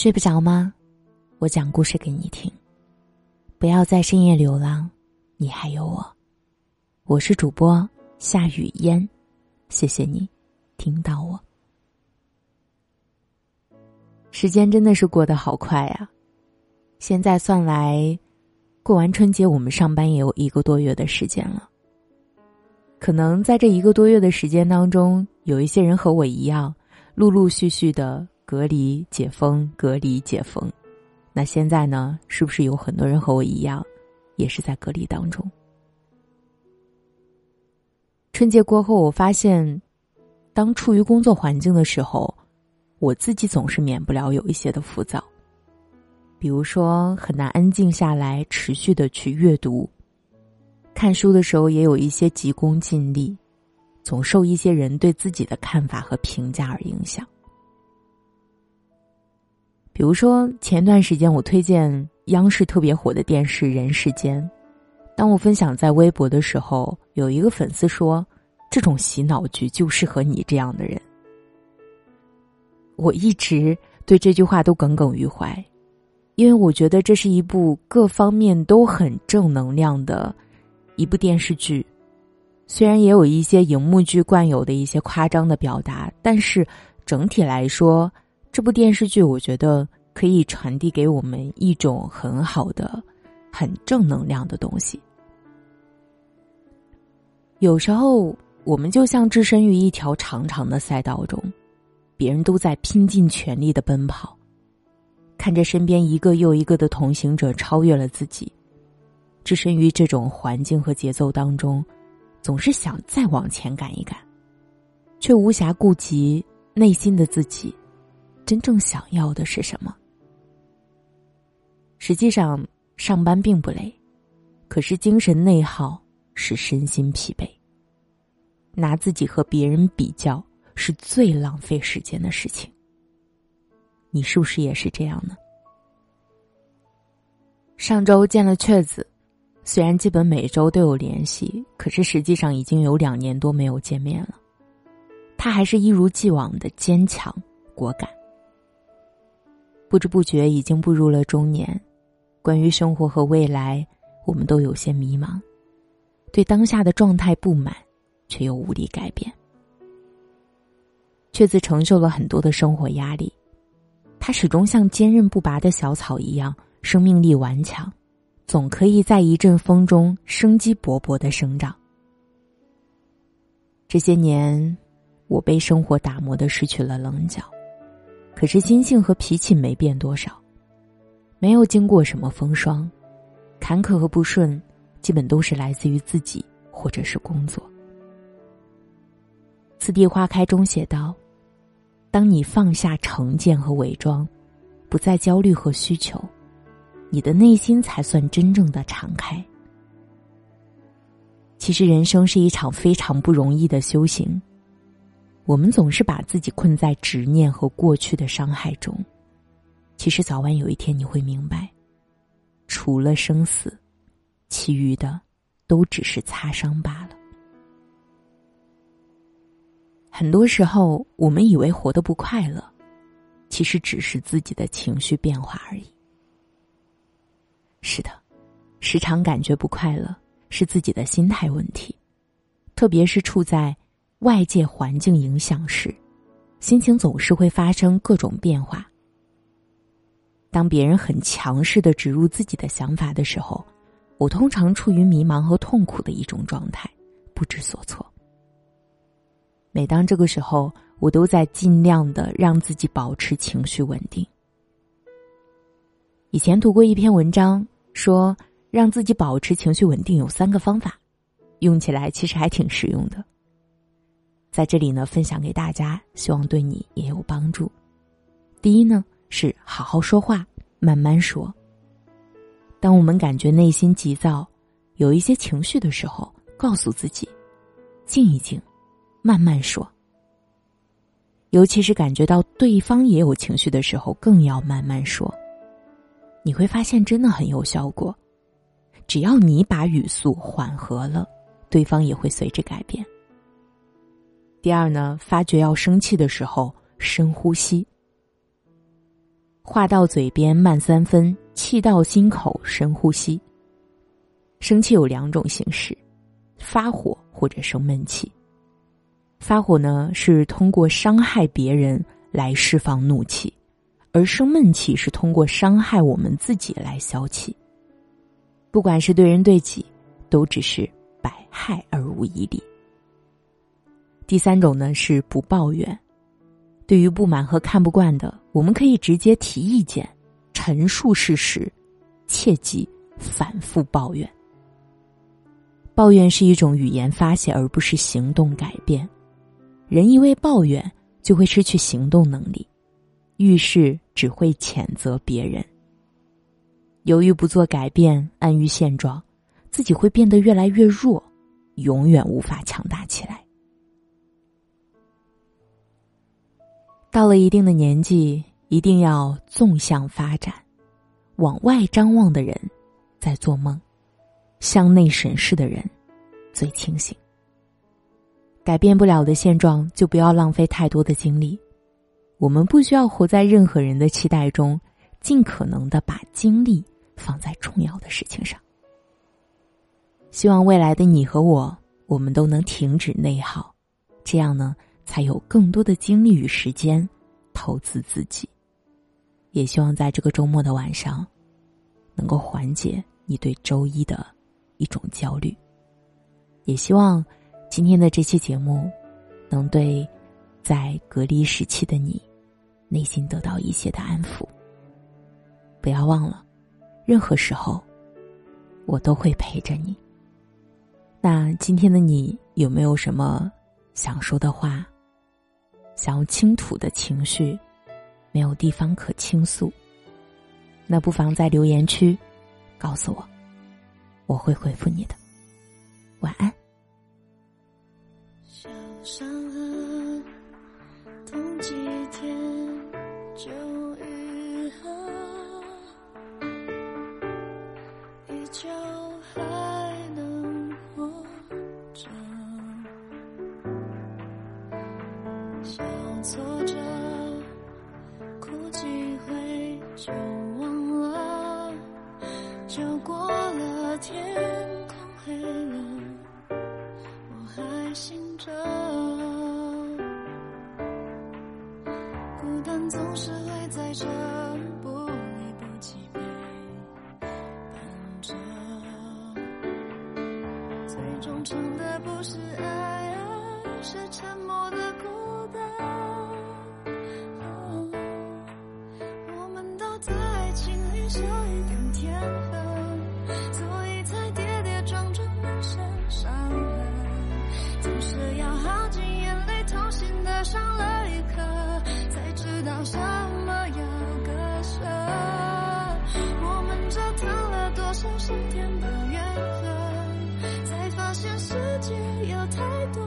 睡不着吗？我讲故事给你听。不要在深夜流浪，你还有我。我是主播夏雨嫣，谢谢你听到我。时间真的是过得好快啊！现在算来，过完春节，我们上班也有一个多月的时间了。可能在这一个多月的时间当中，有一些人和我一样，陆陆续续的。隔离解封，隔离解封，那现在呢？是不是有很多人和我一样，也是在隔离当中？春节过后，我发现，当处于工作环境的时候，我自己总是免不了有一些的浮躁，比如说很难安静下来，持续的去阅读，看书的时候也有一些急功近利，总受一些人对自己的看法和评价而影响。比如说，前段时间我推荐央视特别火的电视《人世间》，当我分享在微博的时候，有一个粉丝说：“这种洗脑剧就适合你这样的人。”我一直对这句话都耿耿于怀，因为我觉得这是一部各方面都很正能量的一部电视剧，虽然也有一些荧幕剧惯有的一些夸张的表达，但是整体来说。这部电视剧，我觉得可以传递给我们一种很好的、很正能量的东西。有时候，我们就像置身于一条长长的赛道中，别人都在拼尽全力的奔跑，看着身边一个又一个的同行者超越了自己，置身于这种环境和节奏当中，总是想再往前赶一赶，却无暇顾及内心的自己。真正想要的是什么？实际上，上班并不累，可是精神内耗使身心疲惫。拿自己和别人比较，是最浪费时间的事情。你是不是也是这样呢？上周见了雀子，虽然基本每周都有联系，可是实际上已经有两年多没有见面了。他还是一如既往的坚强果敢。不知不觉已经步入了中年，关于生活和未来，我们都有些迷茫，对当下的状态不满，却又无力改变。却自承受了很多的生活压力，他始终像坚韧不拔的小草一样，生命力顽强，总可以在一阵风中生机勃勃的生长。这些年，我被生活打磨的失去了棱角。可是心性和脾气没变多少，没有经过什么风霜，坎坷和不顺，基本都是来自于自己或者是工作。次第花开中写道：“当你放下成见和伪装，不再焦虑和需求，你的内心才算真正的敞开。”其实人生是一场非常不容易的修行。我们总是把自己困在执念和过去的伤害中，其实早晚有一天你会明白，除了生死，其余的都只是擦伤罢了。很多时候，我们以为活得不快乐，其实只是自己的情绪变化而已。是的，时常感觉不快乐是自己的心态问题，特别是处在。外界环境影响时，心情总是会发生各种变化。当别人很强势的植入自己的想法的时候，我通常处于迷茫和痛苦的一种状态，不知所措。每当这个时候，我都在尽量的让自己保持情绪稳定。以前读过一篇文章，说让自己保持情绪稳定有三个方法，用起来其实还挺实用的。在这里呢，分享给大家，希望对你也有帮助。第一呢，是好好说话，慢慢说。当我们感觉内心急躁，有一些情绪的时候，告诉自己，静一静，慢慢说。尤其是感觉到对方也有情绪的时候，更要慢慢说。你会发现，真的很有效果。只要你把语速缓和了，对方也会随之改变。第二呢，发觉要生气的时候，深呼吸。话到嘴边慢三分，气到心口深呼吸。生气有两种形式，发火或者生闷气。发火呢是通过伤害别人来释放怒气，而生闷气是通过伤害我们自己来消气。不管是对人对己，都只是百害而无一利。第三种呢是不抱怨，对于不满和看不惯的，我们可以直接提意见，陈述事实，切忌反复抱怨。抱怨是一种语言发泄，而不是行动改变。人一味抱怨，就会失去行动能力，遇事只会谴责别人。由于不做改变，安于现状，自己会变得越来越弱，永远无法强大起来。了一定的年纪，一定要纵向发展，往外张望的人在做梦，向内审视的人最清醒。改变不了的现状，就不要浪费太多的精力。我们不需要活在任何人的期待中，尽可能的把精力放在重要的事情上。希望未来的你和我，我们都能停止内耗，这样呢，才有更多的精力与时间投资自己。也希望在这个周末的晚上，能够缓解你对周一的一种焦虑。也希望。今天的这期节目，能对在隔离时期的你内心得到一些的安抚。不要忘了，任何时候我都会陪着你。那今天的你有没有什么想说的话？想要倾吐的情绪，没有地方可倾诉，那不妨在留言区告诉我，我会回复你的。晚安。伤痕，痛几天就愈合，依旧了，天空黑了，我还醒着。孤单总是会在这不离不弃陪伴着，最终成的不是爱，而是沉默的上了一课，才。知道什么要割舍，我们折腾了多少上天的缘分，才发现世界有太多。